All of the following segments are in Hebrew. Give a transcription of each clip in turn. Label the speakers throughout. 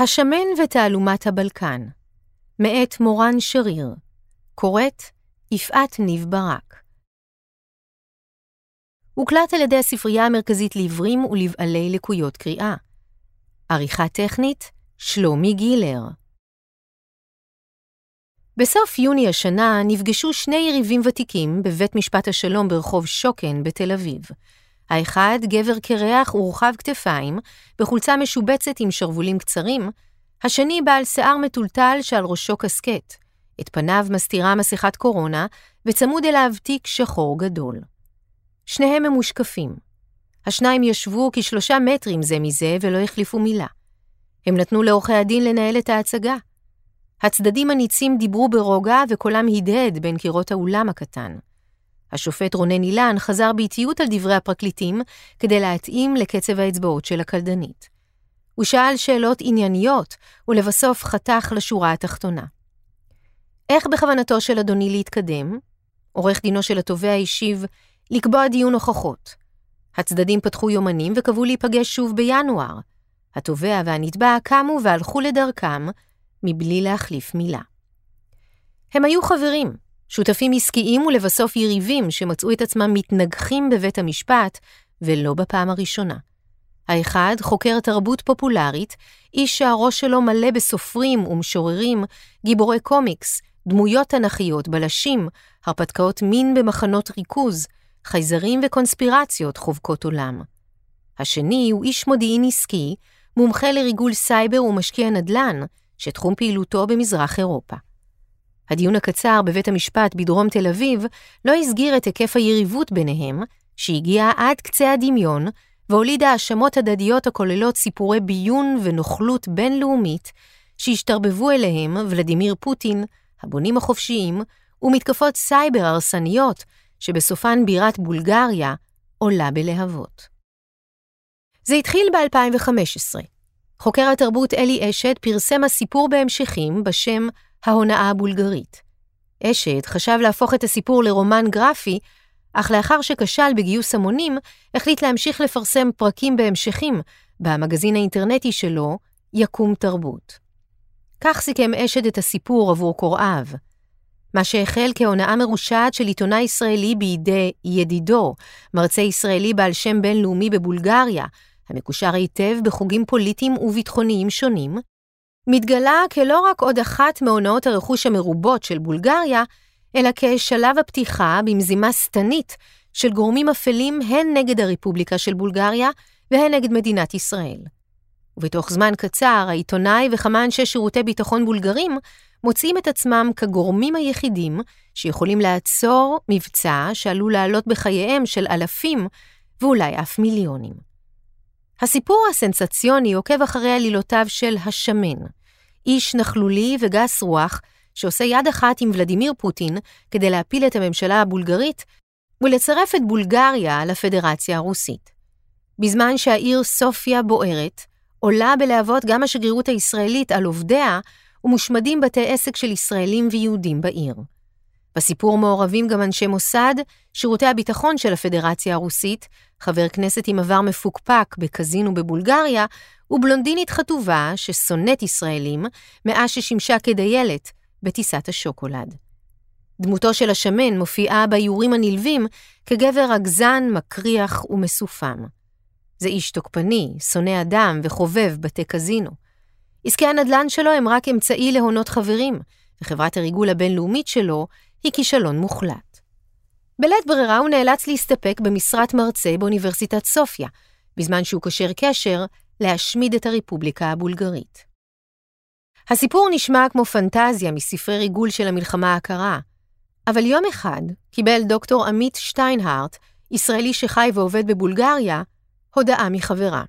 Speaker 1: השמן ותעלומת הבלקן, מאת מורן שריר, קוראת יפעת ניב ברק. הוקלט על ידי הספרייה המרכזית לעיוורים ולבעלי לקויות קריאה. עריכה טכנית, שלומי גילר. בסוף יוני השנה נפגשו שני יריבים ותיקים בבית משפט השלום ברחוב שוקן בתל אביב. האחד, גבר קרח ורחב כתפיים, בחולצה משובצת עם שרוולים קצרים, השני בעל שיער מטולטל שעל ראשו קסקט. את פניו מסתירה מסכת קורונה, וצמוד אליו תיק שחור גדול. שניהם ממושקפים. השניים ישבו כשלושה מטרים זה מזה ולא החליפו מילה. הם נתנו לעורכי הדין לנהל את ההצגה. הצדדים הניצים דיברו ברוגע וקולם הדהד בין קירות האולם הקטן. השופט רונן אילן חזר באיטיות על דברי הפרקליטים כדי להתאים לקצב האצבעות של הקלדנית. הוא שאל שאלות ענייניות, ולבסוף חתך לשורה התחתונה. איך בכוונתו של אדוני להתקדם? עורך דינו של התובע השיב, לקבוע דיון הוכחות. הצדדים פתחו יומנים וקבעו להיפגש שוב בינואר. התובע והנתבע קמו והלכו לדרכם, מבלי להחליף מילה. הם היו חברים, שותפים עסקיים ולבסוף יריבים שמצאו את עצמם מתנגחים בבית המשפט, ולא בפעם הראשונה. האחד, חוקר תרבות פופולרית, איש שהראש שלו מלא בסופרים ומשוררים, גיבורי קומיקס, דמויות תנכיות, בלשים, הרפתקאות מין במחנות ריכוז, חייזרים וקונספירציות חובקות עולם. השני הוא איש מודיעין עסקי, מומחה לריגול סייבר ומשקיע נדל"ן, שתחום פעילותו במזרח אירופה. הדיון הקצר בבית המשפט בדרום תל אביב לא הסגיר את היקף היריבות ביניהם, שהגיעה עד קצה הדמיון, והולידה האשמות הדדיות הכוללות סיפורי ביון ונוכלות בינלאומית, שהשתרבבו אליהם ולדימיר פוטין, הבונים החופשיים, ומתקפות סייבר הרסניות, שבסופן בירת בולגריה עולה בלהבות. זה התחיל ב-2015. חוקר התרבות אלי אשד פרסם הסיפור בהמשכים בשם ההונאה הבולגרית. אשד חשב להפוך את הסיפור לרומן גרפי, אך לאחר שכשל בגיוס המונים, החליט להמשיך לפרסם פרקים בהמשכים במגזין האינטרנטי שלו, יקום תרבות. כך סיכם אשד את הסיפור עבור קוראיו. מה שהחל כהונאה מרושעת של עיתונאי ישראלי בידי ידידו, מרצה ישראלי בעל שם בינלאומי בבולגריה, המקושר היטב בחוגים פוליטיים וביטחוניים שונים, מתגלה כלא רק עוד אחת מהונאות הרכוש המרובות של בולגריה, אלא כשלב הפתיחה במזימה שטנית של גורמים אפלים הן נגד הרפובליקה של בולגריה והן נגד מדינת ישראל. ובתוך זמן קצר, העיתונאי וכמה אנשי שירותי ביטחון בולגרים מוצאים את עצמם כגורמים היחידים שיכולים לעצור מבצע שעלול לעלות בחייהם של אלפים ואולי אף מיליונים. הסיפור הסנסציוני עוקב אחרי עלילותיו של השמן, איש נכלולי וגס רוח, שעושה יד אחת עם ולדימיר פוטין כדי להפיל את הממשלה הבולגרית ולצרף את בולגריה לפדרציה הרוסית. בזמן שהעיר סופיה בוערת, עולה בלהבות גם השגרירות הישראלית על עובדיה, ומושמדים בתי עסק של ישראלים ויהודים בעיר. בסיפור מעורבים גם אנשי מוסד, שירותי הביטחון של הפדרציה הרוסית, חבר כנסת עם עבר מפוקפק בקזינו בבולגריה, ובלונדינית חטובה ששונאת ישראלים, מאז ששימשה כדיילת בטיסת השוקולד. דמותו של השמן מופיעה באיורים הנלווים כגבר רגזן, מקריח ומסופם. זה איש תוקפני, שונא אדם וחובב בתי קזינו. עסקי הנדל"ן שלו הם רק אמצעי להונות חברים, וחברת הריגול הבינלאומית שלו היא כישלון מוחלט. בלית ברירה הוא נאלץ להסתפק במשרת מרצה באוניברסיטת סופיה, בזמן שהוא קושר קשר להשמיד את הרפובליקה הבולגרית. הסיפור נשמע כמו פנטזיה מספרי ריגול של המלחמה הקרה, אבל יום אחד קיבל דוקטור עמית שטיינהארט, ישראלי שחי ועובד בבולגריה, הודעה מחברה.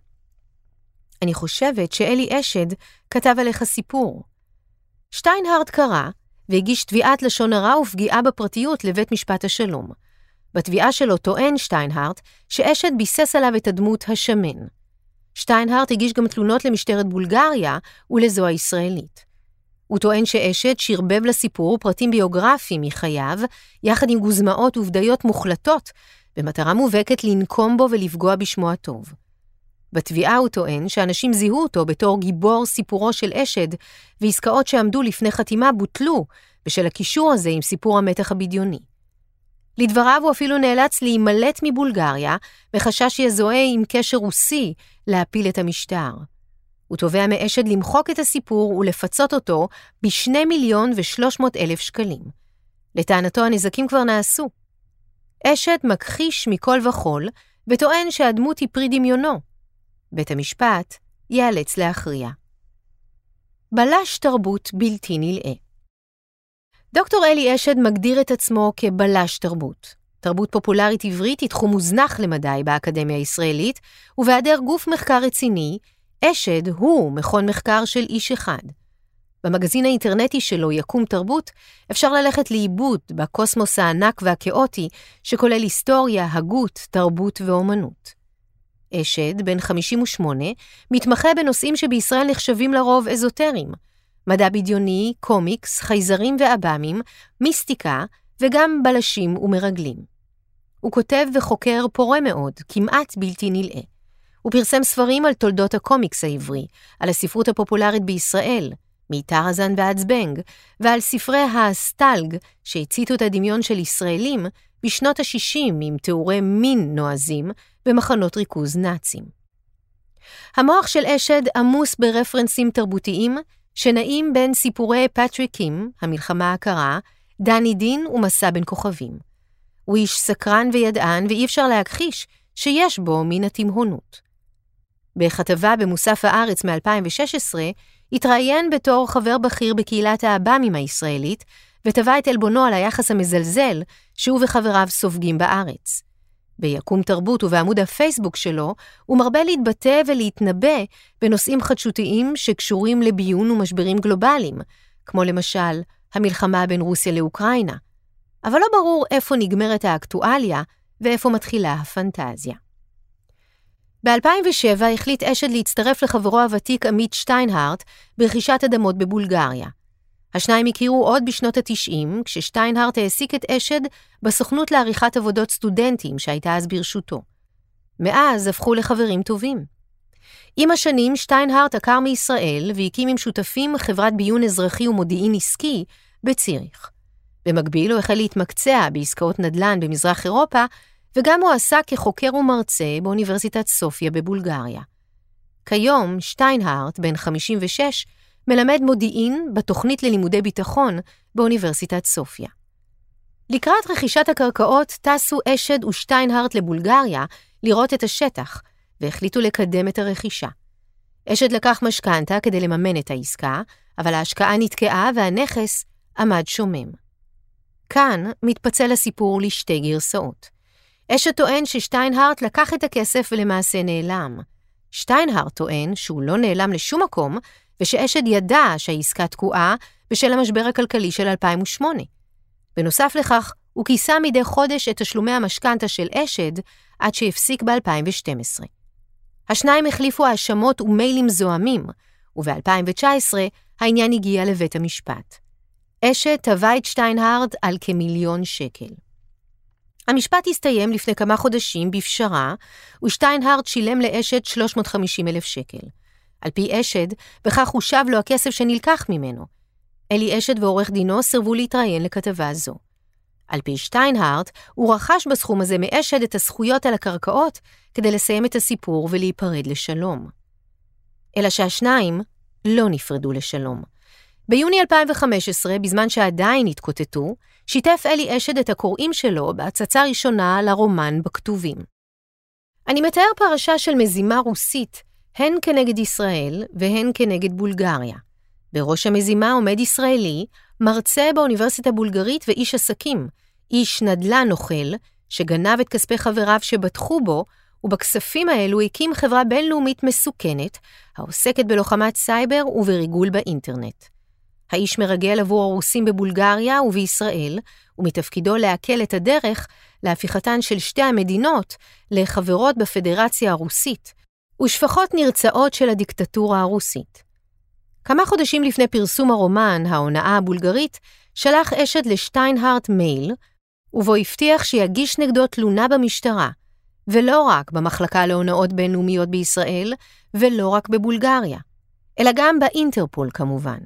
Speaker 1: אני חושבת שאלי אשד כתב עליך סיפור. שטיינהארט קרא והגיש תביעת לשון הרע ופגיעה בפרטיות לבית משפט השלום. בתביעה שלו טוען שטיינהארט שאשד ביסס עליו את הדמות השמן. שטיינהארט הגיש גם תלונות למשטרת בולגריה ולזו הישראלית. הוא טוען שאשד שרבב לסיפור פרטים ביוגרפיים מחייו, יחד עם גוזמאות ובדיות מוחלטות, במטרה מובהקת לנקום בו ולפגוע בשמו הטוב. בתביעה הוא טוען שאנשים זיהו אותו בתור גיבור סיפורו של אשד, ועסקאות שעמדו לפני חתימה בוטלו בשל הקישור הזה עם סיפור המתח הבדיוני. לדבריו הוא אפילו נאלץ להימלט מבולגריה, מחשש שיזוהה עם קשר רוסי להפיל את המשטר. הוא תובע מאשד למחוק את הסיפור ולפצות אותו ב-2 מיליון ו-300 אלף שקלים. לטענתו הנזקים כבר נעשו. אשד מכחיש מכל וכול, וטוען שהדמות היא פרי דמיונו. בית המשפט ייאלץ להכריע. בלש תרבות בלתי נלאה דוקטור אלי אשד מגדיר את עצמו כבלש תרבות. תרבות פופולרית עברית היא תחום מוזנח למדי באקדמיה הישראלית, ובהיעדר גוף מחקר רציני, אשד הוא מכון מחקר של איש אחד. במגזין האינטרנטי שלו, יקום תרבות, אפשר ללכת לאיבוד בקוסמוס הענק והכאוטי, שכולל היסטוריה, הגות, תרבות ואומנות. אשד, בן 58, מתמחה בנושאים שבישראל נחשבים לרוב אזוטריים, מדע בדיוני, קומיקס, חייזרים ועב"מים, מיסטיקה וגם בלשים ומרגלים. הוא כותב וחוקר פורה מאוד, כמעט בלתי נלאה. הוא פרסם ספרים על תולדות הקומיקס העברי, על הספרות הפופולרית בישראל, מטרזן ועד זבנג, ועל ספרי הסטלג שהציתו את הדמיון של ישראלים בשנות ה-60 עם תיאורי מין נועזים במחנות ריכוז נאצים. המוח של אשד עמוס ברפרנסים תרבותיים שנעים בין סיפורי פטריק קים, המלחמה הקרה, דני דין ומסע בין כוכבים. הוא איש סקרן וידען, ואי אפשר להכחיש שיש בו מן התימהונות. בכתבה במוסף הארץ מ-2016, התראיין בתור חבר בכיר בקהילת האב"מים הישראלית, ותבע את עלבונו על היחס המזלזל שהוא וחבריו סופגים בארץ. ביקום תרבות ובעמוד הפייסבוק שלו, הוא מרבה להתבטא ולהתנבא בנושאים חדשותיים שקשורים לביון ומשברים גלובליים, כמו למשל המלחמה בין רוסיה לאוקראינה. אבל לא ברור איפה נגמרת האקטואליה ואיפה מתחילה הפנטזיה. ב-2007 החליט אשד להצטרף לחברו הוותיק עמית שטיינהארט ברכישת אדמות בבולגריה. השניים הכירו עוד בשנות ה-90, כששטיינהארט העסיק את אשד בסוכנות לעריכת עבודות סטודנטים שהייתה אז ברשותו. מאז הפכו לחברים טובים. עם השנים שטיינהארט עקר מישראל והקים עם שותפים חברת ביון אזרחי ומודיעין עסקי בציריך. במקביל הוא החל להתמקצע בעסקאות נדל"ן במזרח אירופה, וגם הוא עסק כחוקר ומרצה באוניברסיטת סופיה בבולגריה. כיום שטיינהארט, בן 56, מלמד מודיעין בתוכנית ללימודי ביטחון באוניברסיטת סופיה. לקראת רכישת הקרקעות טסו אשד ושטיינהארט לבולגריה לראות את השטח, והחליטו לקדם את הרכישה. אשד לקח משכנתה כדי לממן את העסקה, אבל ההשקעה נתקעה והנכס עמד שומם. כאן מתפצל הסיפור לשתי גרסאות. אשד טוען ששטיינהארט לקח את הכסף ולמעשה נעלם. שטיינהארט טוען שהוא לא נעלם לשום מקום, ושאשד ידע שהעסקה תקועה בשל המשבר הכלכלי של 2008. בנוסף לכך, הוא כיסה מדי חודש את תשלומי המשכנתה של אשד עד שהפסיק ב-2012. השניים החליפו האשמות ומיילים זועמים, וב-2019 העניין הגיע לבית המשפט. אשד תבע את שטיינהארד על כמיליון שקל. המשפט הסתיים לפני כמה חודשים בפשרה, ושטיינהארד שילם לאשד 350 אלף שקל. על פי אשד, בכך הושב לו הכסף שנלקח ממנו. אלי אשד ועורך דינו סירבו להתראיין לכתבה זו. על פי שטיינהארט, הוא רכש בסכום הזה מאשד את הזכויות על הקרקעות כדי לסיים את הסיפור ולהיפרד לשלום. אלא שהשניים לא נפרדו לשלום. ביוני 2015, בזמן שעדיין התקוטטו, שיתף אלי אשד את הקוראים שלו בהצצה ראשונה לרומן בכתובים. אני מתאר פרשה של מזימה רוסית הן כנגד ישראל והן כנגד בולגריה. בראש המזימה עומד ישראלי, מרצה באוניברסיטה בולגרית ואיש עסקים, איש נדל"ן נוכל, שגנב את כספי חבריו שבטחו בו, ובכספים האלו הקים חברה בינלאומית מסוכנת, העוסקת בלוחמת סייבר ובריגול באינטרנט. האיש מרגל עבור הרוסים בבולגריה ובישראל, ומתפקידו להקל את הדרך להפיכתן של שתי המדינות לחברות בפדרציה הרוסית, ושפחות נרצעות של הדיקטטורה הרוסית. כמה חודשים לפני פרסום הרומן, ההונאה הבולגרית, שלח אשד לשטיינהארט מייל, ובו הבטיח שיגיש נגדו תלונה במשטרה, ולא רק במחלקה להונאות בינלאומיות בישראל, ולא רק בבולגריה, אלא גם באינטרפול כמובן,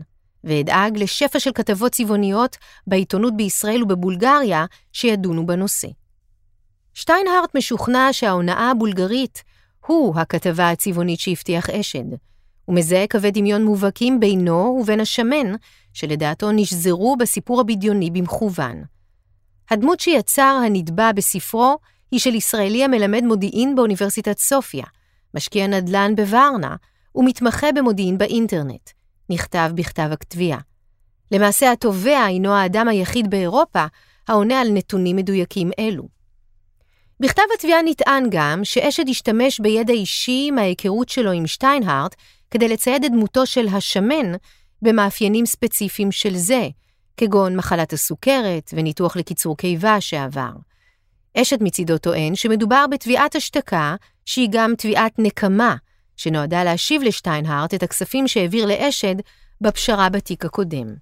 Speaker 1: ואדאג לשפע של כתבות צבעוניות בעיתונות בישראל ובבולגריה שידונו בנושא. שטיינהרט משוכנע שההונאה הבולגרית הוא הכתבה הצבעונית שהבטיח אשד, ומזהה קווי דמיון מובהקים בינו ובין השמן, שלדעתו נשזרו בסיפור הבדיוני במכוון. הדמות שיצר הנתבע בספרו היא של ישראלי המלמד מודיעין באוניברסיטת סופיה, משקיע נדל"ן בוורנה, ומתמחה במודיעין באינטרנט. נכתב בכתב הכתביעה. למעשה התובע הינו האדם היחיד באירופה העונה על נתונים מדויקים אלו. בכתב התביעה נטען גם שאשד השתמש בידע אישי מההיכרות שלו עם שטיינהארט כדי לצייד את דמותו של השמן במאפיינים ספציפיים של זה, כגון מחלת הסוכרת וניתוח לקיצור קיבה שעבר. אשת מצידו טוען שמדובר בתביעת השתקה שהיא גם תביעת נקמה, שנועדה להשיב לשטיינהארט את הכספים שהעביר לאשד בפשרה בתיק הקודם.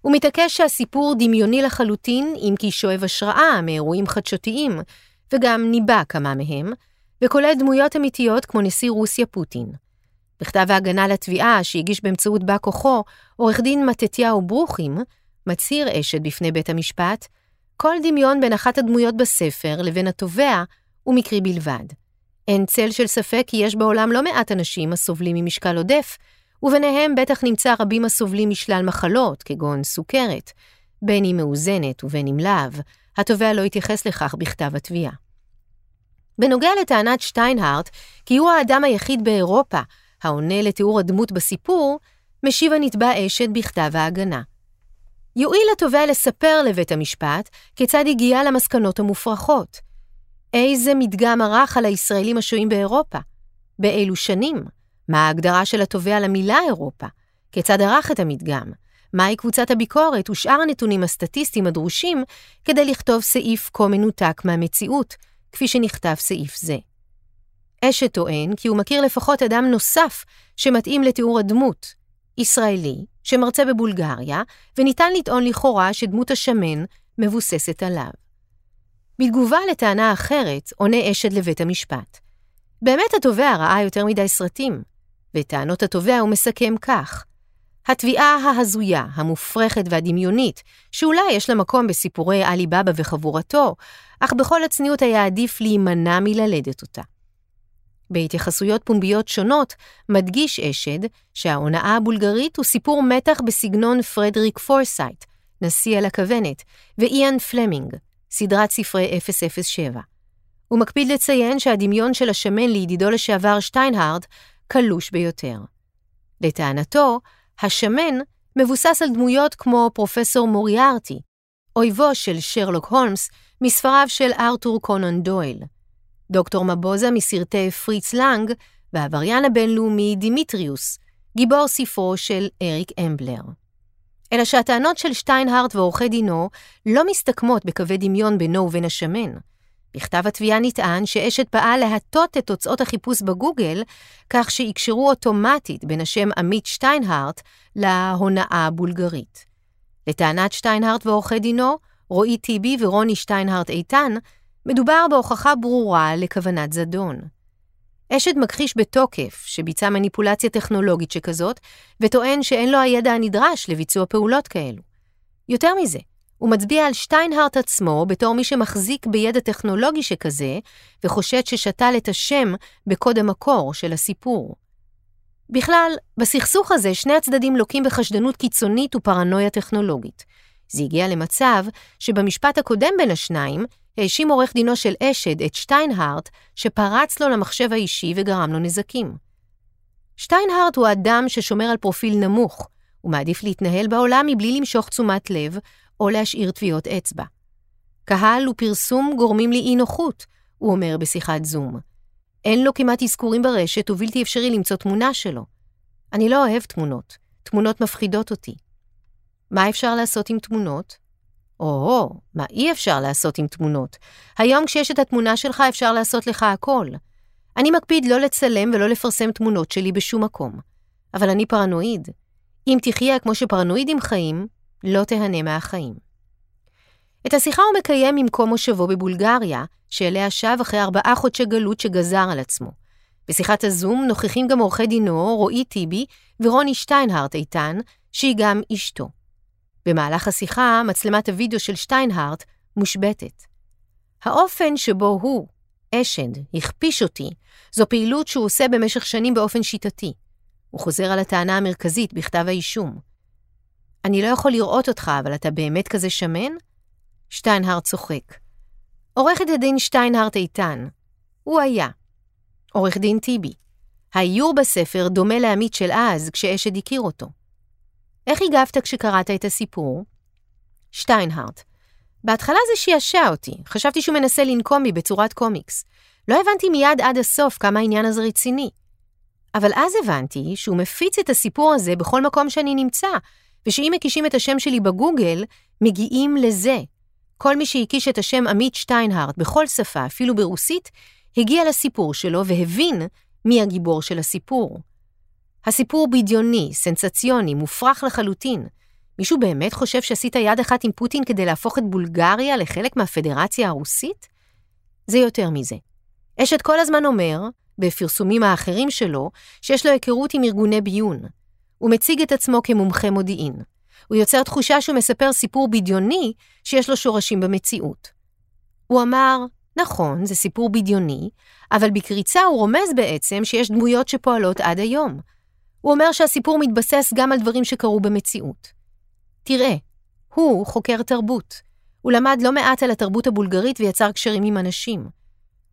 Speaker 1: הוא מתעקש שהסיפור דמיוני לחלוטין, אם כי שואב השראה מאירועים חדשותיים, וגם ניבא כמה מהם, וכולל דמויות אמיתיות כמו נשיא רוסיה פוטין. בכתב ההגנה לתביעה שהגיש באמצעות בא כוחו, עורך דין מתתיהו ברוכים, מצהיר אשד בפני בית המשפט, כל דמיון בין אחת הדמויות בספר לבין התובע הוא מקרי בלבד. אין צל של ספק כי יש בעולם לא מעט אנשים הסובלים ממשקל עודף, וביניהם בטח נמצא רבים הסובלים משלל מחלות, כגון סוכרת, בין אם מאוזנת ובין אם לאו, התובע לא התייחס לכך בכתב התביעה. בנוגע לטענת שטיינהארט, כי הוא האדם היחיד באירופה העונה לתיאור הדמות בסיפור, משיב הנתבע אשד בכתב ההגנה. יואיל התובע לספר לבית המשפט כיצד הגיע למסקנות המופרכות. איזה מדגם ערך על הישראלים השוהים באירופה? באילו שנים? מה ההגדרה של התובע למילה אירופה? כיצד ערך את המדגם? מהי קבוצת הביקורת ושאר הנתונים הסטטיסטיים הדרושים כדי לכתוב סעיף כה מנותק מהמציאות, כפי שנכתב סעיף זה. אשת טוען כי הוא מכיר לפחות אדם נוסף שמתאים לתיאור הדמות, ישראלי, שמרצה בבולגריה, וניתן לטעון לכאורה שדמות השמן מבוססת עליו. בתגובה לטענה אחרת, עונה אשד לבית המשפט. באמת התובע ראה יותר מדי סרטים, וטענות התובע הוא מסכם כך: התביעה ההזויה, המופרכת והדמיונית, שאולי יש לה מקום בסיפורי עלי בבא וחבורתו, אך בכל הצניעות היה עדיף להימנע מללדת אותה. בהתייחסויות פומביות שונות, מדגיש אשד שההונאה הבולגרית הוא סיפור מתח בסגנון פרדריק פורסייט, נשיא על הכוונת, ואיאן פלמינג, סדרת ספרי 007. הוא מקפיד לציין שהדמיון של השמן לידידו לשעבר שטיינהארד קלוש ביותר. לטענתו, השמן מבוסס על דמויות כמו פרופסור מוריארטי, אויבו של שרלוק הולמס מספריו של ארתור קונן דויל. דוקטור מאבוזה מסרטי פריץ לנג, והעבריין הבינלאומי דימיטריוס, גיבור ספרו של אריק אמבלר. אלא שהטענות של שטיינהארט ועורכי דינו לא מסתכמות בקווי דמיון בינו ובין השמן. בכתב התביעה נטען שאשת פעל להטות את תוצאות החיפוש בגוגל, כך שיקשרו אוטומטית בין השם עמית שטיינהארט להונאה הבולגרית. לטענת שטיינהארט ועורכי דינו, רועי טיבי ורוני שטיינהארט איתן, מדובר בהוכחה ברורה לכוונת זדון. אשד מכחיש בתוקף שביצע מניפולציה טכנולוגית שכזאת, וטוען שאין לו הידע הנדרש לביצוע פעולות כאלו. יותר מזה, הוא מצביע על שטיינהארט עצמו בתור מי שמחזיק בידע טכנולוגי שכזה, וחושד ששתל את השם בקוד המקור של הסיפור. בכלל, בסכסוך הזה שני הצדדים לוקים בחשדנות קיצונית ופרנויה טכנולוגית. זה הגיע למצב שבמשפט הקודם בין השניים, האשים עורך דינו של אשד את שטיינהארט שפרץ לו למחשב האישי וגרם לו נזקים. שטיינהארט הוא אדם ששומר על פרופיל נמוך, הוא מעדיף להתנהל בעולם מבלי למשוך תשומת לב או להשאיר טביעות אצבע. קהל ופרסום גורמים לי אי נוחות, הוא אומר בשיחת זום. אין לו כמעט אזכורים ברשת ובלתי אפשרי למצוא תמונה שלו. אני לא אוהב תמונות, תמונות מפחידות אותי. מה אפשר לעשות עם תמונות? או, מה אי אפשר לעשות עם תמונות? היום כשיש את התמונה שלך אפשר לעשות לך הכל. אני מקפיד לא לצלם ולא לפרסם תמונות שלי בשום מקום. אבל אני פרנואיד. אם תחיה כמו שפרנואידים חיים, לא תהנה מהחיים. את השיחה הוא מקיים ממקום מושבו בבולגריה, שאליה שב אחרי ארבעה חודשי גלות שגזר על עצמו. בשיחת הזום נוכחים גם עורכי דינו רועי טיבי ורוני שטיינהרט איתן, שהיא גם אשתו. במהלך השיחה, מצלמת הוידאו של שטיינהרט מושבתת. האופן שבו הוא, אשד, הכפיש אותי, זו פעילות שהוא עושה במשך שנים באופן שיטתי. הוא חוזר על הטענה המרכזית בכתב האישום. אני לא יכול לראות אותך, אבל אתה באמת כזה שמן? שטיינהרט צוחק. עורכת הדין שטיינהרט איתן. הוא היה. עורך דין טיבי. האיור בספר דומה לעמית של אז, כשאשד הכיר אותו. איך הגבת כשקראת את הסיפור? שטיינהרט. בהתחלה זה שעשע אותי, חשבתי שהוא מנסה לנקום בי בצורת קומיקס. לא הבנתי מיד עד הסוף כמה העניין הזה רציני. אבל אז הבנתי שהוא מפיץ את הסיפור הזה בכל מקום שאני נמצא, ושאם מקישים את השם שלי בגוגל, מגיעים לזה. כל מי שהקיש את השם עמית שטיינהרט בכל שפה, אפילו ברוסית, הגיע לסיפור שלו והבין מי הגיבור של הסיפור. הסיפור בדיוני, סנסציוני, מופרך לחלוטין. מישהו באמת חושב שעשית יד אחת עם פוטין כדי להפוך את בולגריה לחלק מהפדרציה הרוסית? זה יותר מזה. אשת כל הזמן אומר, בפרסומים האחרים שלו, שיש לו היכרות עם ארגוני ביון. הוא מציג את עצמו כמומחה מודיעין. הוא יוצר תחושה שהוא מספר סיפור בדיוני שיש לו שורשים במציאות. הוא אמר, נכון, זה סיפור בדיוני, אבל בקריצה הוא רומז בעצם שיש דמויות שפועלות עד היום. הוא אומר שהסיפור מתבסס גם על דברים שקרו במציאות. תראה, הוא חוקר תרבות. הוא למד לא מעט על התרבות הבולגרית ויצר קשרים עם אנשים.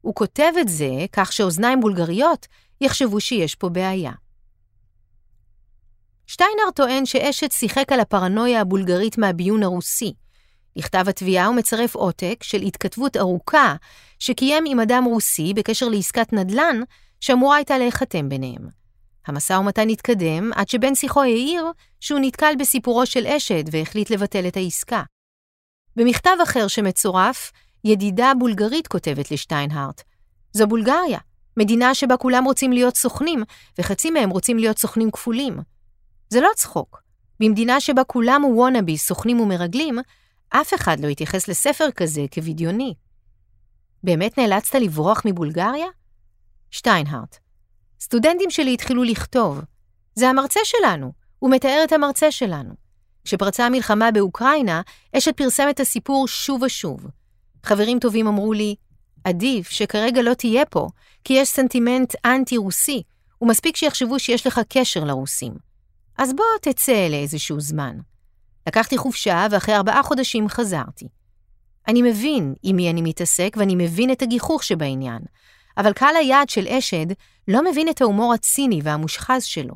Speaker 1: הוא כותב את זה כך שאוזניים בולגריות יחשבו שיש פה בעיה. שטיינר טוען שאשת שיחק על הפרנויה הבולגרית מהביון הרוסי. לכתב התביעה הוא מצרף עותק של התכתבות ארוכה שקיים עם אדם רוסי בקשר לעסקת נדל"ן שאמורה הייתה להיחתם ביניהם. המשא ומתן התקדם עד שבן שיחו העיר שהוא נתקל בסיפורו של אשד והחליט לבטל את העסקה. במכתב אחר שמצורף, ידידה בולגרית כותבת לשטיינהארט. זו בולגריה, מדינה שבה כולם רוצים להיות סוכנים, וחצי מהם רוצים להיות סוכנים כפולים. זה לא צחוק. במדינה שבה כולם וונאבי סוכנים ומרגלים, אף אחד לא יתייחס לספר כזה כבדיוני. באמת נאלצת לברוח מבולגריה? שטיינהארט. סטודנטים שלי התחילו לכתוב. זה המרצה שלנו, הוא מתאר את המרצה שלנו. כשפרצה המלחמה באוקראינה, אשת פרסם את הסיפור שוב ושוב. חברים טובים אמרו לי, עדיף שכרגע לא תהיה פה, כי יש סנטימנט אנטי-רוסי, ומספיק שיחשבו שיש לך קשר לרוסים. אז בוא תצא לאיזשהו זמן. לקחתי חופשה, ואחרי ארבעה חודשים חזרתי. אני מבין עם מי אני מתעסק, ואני מבין את הגיחוך שבעניין, אבל קהל היעד של אשד לא מבין את ההומור הציני והמושחז שלו.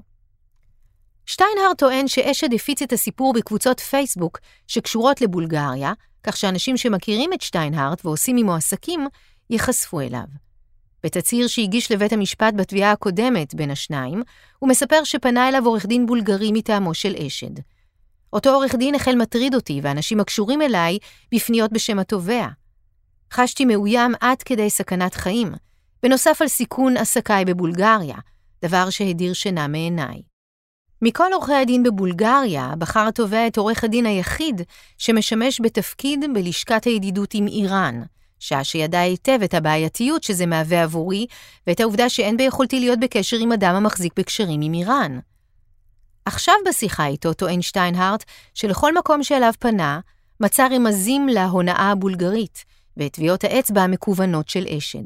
Speaker 1: שטיינהר טוען שאשד הפיץ את הסיפור בקבוצות פייסבוק שקשורות לבולגריה, כך שאנשים שמכירים את שטיינהרט ועושים עמו עסקים, ייחשפו אליו. בתצהיר שהגיש לבית המשפט בתביעה הקודמת בין השניים, הוא מספר שפנה אליו עורך דין בולגרי מטעמו של אשד. אותו עורך דין החל מטריד אותי ואנשים הקשורים אליי בפניות בשם התובע. חשתי מאוים עד כדי סכנת חיים, בנוסף על סיכון עסקיי בבולגריה, דבר שהדיר שינה מעיניי. מכל עורכי הדין בבולגריה בחר התובע את עורך הדין היחיד שמשמש בתפקיד בלשכת הידידות עם איראן, שעה שידע היטב את הבעייתיות שזה מהווה עבורי, ואת העובדה שאין ביכולתי להיות בקשר עם אדם המחזיק בקשרים עם איראן. עכשיו בשיחה איתו טוען שטיינהארט שלכל מקום שאליו פנה, מצא רמזים להונאה הבולגרית, ואת טביעות האצבע המקוונות של אשד.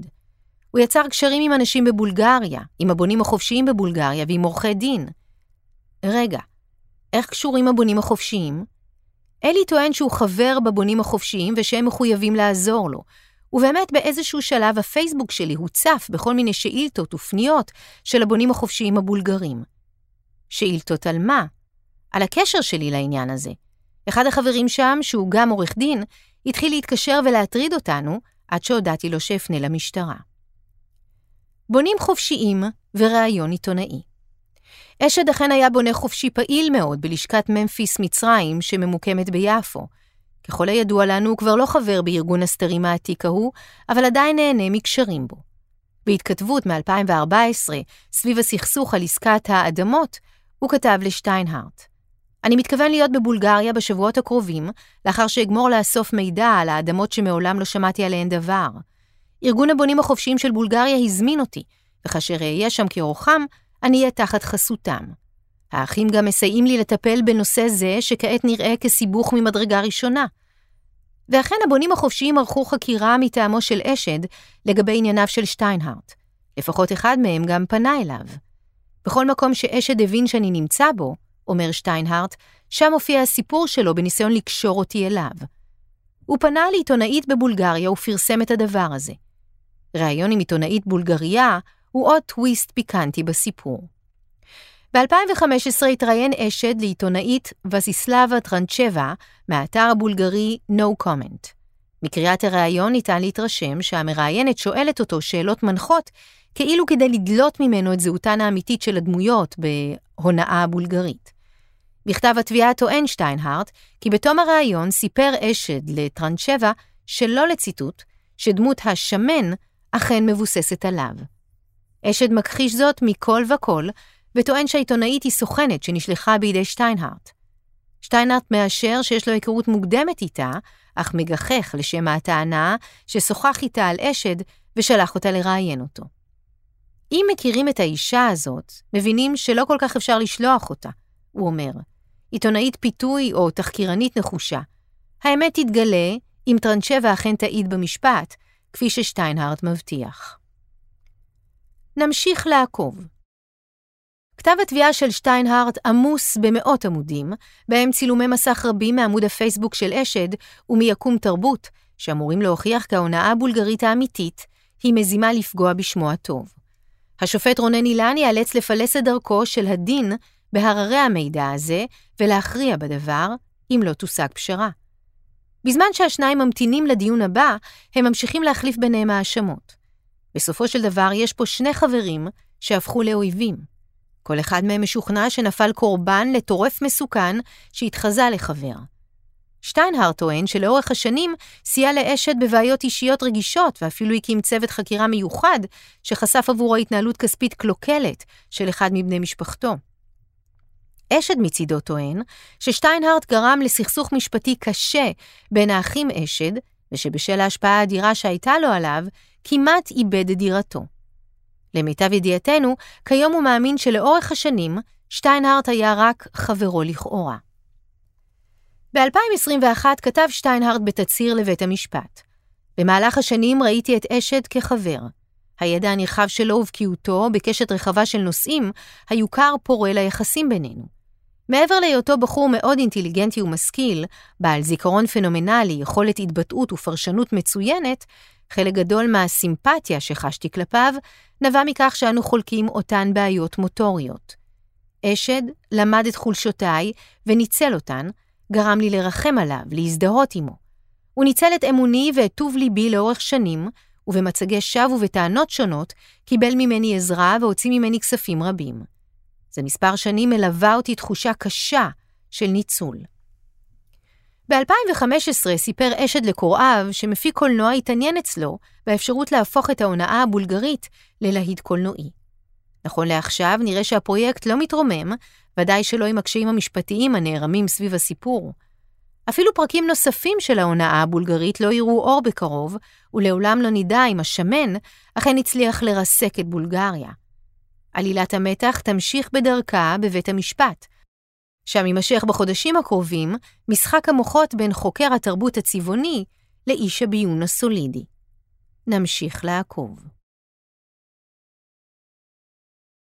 Speaker 1: הוא יצר קשרים עם אנשים בבולגריה, עם הבונים החופשיים בבולגריה ועם עורכי דין. רגע, איך קשורים הבונים החופשיים? אלי טוען שהוא חבר בבונים החופשיים ושהם מחויבים לעזור לו. ובאמת באיזשהו שלב הפייסבוק שלי הוצף בכל מיני שאילתות ופניות של הבונים החופשיים הבולגרים. שאילתות על מה? על הקשר שלי לעניין הזה. אחד החברים שם, שהוא גם עורך דין, התחיל להתקשר ולהטריד אותנו, עד שהודעתי לו שאפנה למשטרה. בונים חופשיים וראיון עיתונאי. אשד אכן היה בונה חופשי פעיל מאוד בלשכת ממפיס מצרים שממוקמת ביפו. ככל הידוע לנו, הוא כבר לא חבר בארגון הסתרים העתיק ההוא, אבל עדיין נהנה מקשרים בו. בהתכתבות מ-2014, סביב הסכסוך על עסקת האדמות, הוא כתב לשטיינהארט: אני מתכוון להיות בבולגריה בשבועות הקרובים, לאחר שאגמור לאסוף מידע על האדמות שמעולם לא שמעתי עליהן דבר. ארגון הבונים החופשיים של בולגריה הזמין אותי, וכאשר אהיה שם כאורחם, אני אהיה תחת חסותם. האחים גם מסייעים לי לטפל בנושא זה, שכעת נראה כסיבוך ממדרגה ראשונה. ואכן הבונים החופשיים ערכו חקירה מטעמו של אשד לגבי ענייניו של שטיינהארט. לפחות אחד מהם גם פנה אליו. בכל מקום שאשד הבין שאני נמצא בו, אומר שטיינהארט, שם הופיע הסיפור שלו בניסיון לקשור אותי אליו. הוא פנה לעיתונאית בבולגריה ופרסם את הדבר הזה. ראיון עם עיתונאית בולגריה הוא עוד טוויסט פיקנטי בסיפור. ב-2015 התראיין אשד לעיתונאית וסיסלבה טרנצ'בה מהאתר הבולגרי No Comment. מקריאת הראיון ניתן להתרשם שהמראיינת שואלת אותו שאלות מנחות, כאילו כדי לדלות ממנו את זהותן האמיתית של הדמויות בהונאה הבולגרית. בכתב התביעה טוען שטיינהארט כי בתום הראיון סיפר אשד לטרנצ'בה, שלא לציטוט, שדמות השמן אכן מבוססת עליו. אשד מכחיש זאת מכל וכל, וטוען שהעיתונאית היא סוכנת שנשלחה בידי שטיינהארט. שטיינהארט מאשר שיש לו היכרות מוקדמת איתה, אך מגחך לשם הטענה ששוחח איתה על אשד ושלח אותה לראיין אותו. אם מכירים את האישה הזאת, מבינים שלא כל כך אפשר לשלוח אותה, הוא אומר. עיתונאית פיתוי או תחקירנית נחושה. האמת תתגלה אם טרנצ'בה אכן תעיד במשפט, כפי ששטיינהארט מבטיח. נמשיך לעקוב. כתב התביעה של שטיינהארט עמוס במאות עמודים, בהם צילומי מסך רבים מעמוד הפייסבוק של אשד ומיקום תרבות, שאמורים להוכיח כי ההונאה הבולגרית האמיתית היא מזימה לפגוע בשמו הטוב. השופט רונן אילן ייאלץ לפלס את דרכו של הדין בהררי המידע הזה ולהכריע בדבר, אם לא תושג פשרה. בזמן שהשניים ממתינים לדיון הבא, הם ממשיכים להחליף ביניהם האשמות. בסופו של דבר יש פה שני חברים שהפכו לאויבים. כל אחד מהם משוכנע שנפל קורבן לטורף מסוכן שהתחזה לחבר. שטיינהר טוען שלאורך השנים סייע לאשד בבעיות אישיות רגישות ואפילו הקים צוות חקירה מיוחד שחשף עבורו התנהלות כספית קלוקלת של אחד מבני משפחתו. אשד מצידו טוען ששטיינהרט גרם לסכסוך משפטי קשה בין האחים אשד, ושבשל ההשפעה האדירה שהייתה לו עליו, כמעט איבד את דירתו. למיטב ידיעתנו, כיום הוא מאמין שלאורך השנים, שטיינהרט היה רק חברו לכאורה. ב-2021 כתב שטיינהרט בתצהיר לבית המשפט. במהלך השנים ראיתי את אשד כחבר. הידע הנרחב שלו ובקיאותו בקשת רחבה של נושאים היו כר פורה ליחסים בינינו. מעבר להיותו בחור מאוד אינטליגנטי ומשכיל, בעל זיכרון פנומנלי, יכולת התבטאות ופרשנות מצוינת, חלק גדול מהסימפתיה שחשתי כלפיו נבע מכך שאנו חולקים אותן בעיות מוטוריות. אשד למד את חולשותיי וניצל אותן, גרם לי לרחם עליו, להזדהות עמו. הוא ניצל את אמוני ואת טוב ליבי לאורך שנים, ובמצגי שווא ובטענות שונות קיבל ממני עזרה והוציא ממני כספים רבים. זה מספר שנים מלווה אותי תחושה קשה של ניצול. ב-2015 סיפר אשד לקוראיו שמפיק קולנוע התעניין אצלו באפשרות להפוך את ההונאה הבולגרית ללהיט קולנועי. נכון לעכשיו נראה שהפרויקט לא מתרומם, ודאי שלא עם הקשיים המשפטיים הנערמים סביב הסיפור. אפילו פרקים נוספים של ההונאה הבולגרית לא יראו אור בקרוב, ולעולם לא נדע אם השמן אכן הצליח לרסק את בולגריה. עלילת המתח תמשיך בדרכה בבית המשפט, שם יימשך בחודשים הקרובים משחק המוחות בין חוקר התרבות הצבעוני לאיש הביון הסולידי. נמשיך לעקוב.